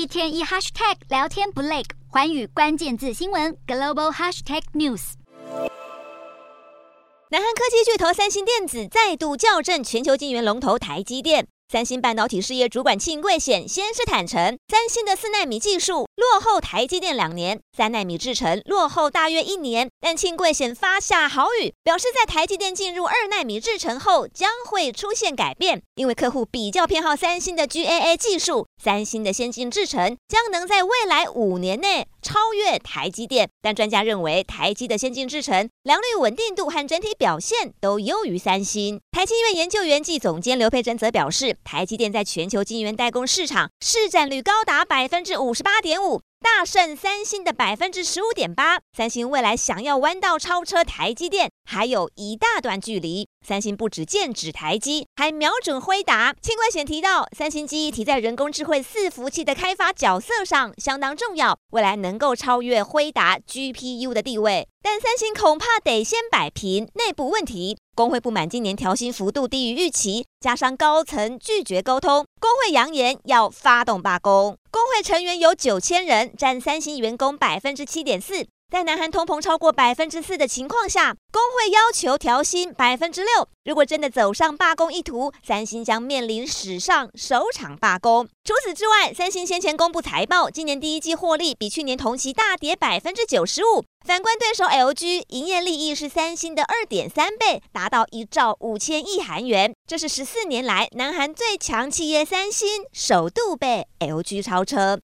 一天一 hashtag 聊天不累，环宇关键字新闻 global hashtag news。南韩科技巨头三星电子再度校正全球晶圆龙头台积电。三星半导体事业主管庆贵显先是坦诚，三星的四纳米技术落后台积电两年，三纳米制程落后大约一年。但庆贵显发下豪语，表示在台积电进入二纳米制程后将会出现改变，因为客户比较偏好三星的 GAA 技术，三星的先进制程将能在未来五年内超越台积电。但专家认为，台积的先进制程良率稳定度和整体表现都优于三星。台积院研究员暨总监刘佩珍则表示。台积电在全球晶圆代工市场市占率高达百分之五十八点五，大胜三星的百分之十五点八。三星未来想要弯道超车台积电，还有一大段距离。三星不止剑指台积，还瞄准辉达。庆贵显提到，三星记忆体在人工智慧伺服器的开发角色上相当重要，未来能够超越辉达 GPU 的地位。但三星恐怕得先摆平内部问题。工会不满今年调薪幅度低于预期，加上高层拒绝沟通，工会扬言要发动罢工。工会成员有九千人，占三星员工百分之七点四。在南韩通膨超过百分之四的情况下，工会要求调薪百分之六。如果真的走上罢工一途，三星将面临史上首场罢工。除此之外，三星先前公布财报，今年第一季获利比去年同期大跌百分之九十五。反观对手 LG，营业利益是三星的二点三倍，达到一兆五千亿韩元。这是十四年来南韩最强企业三星首度被 LG 超车。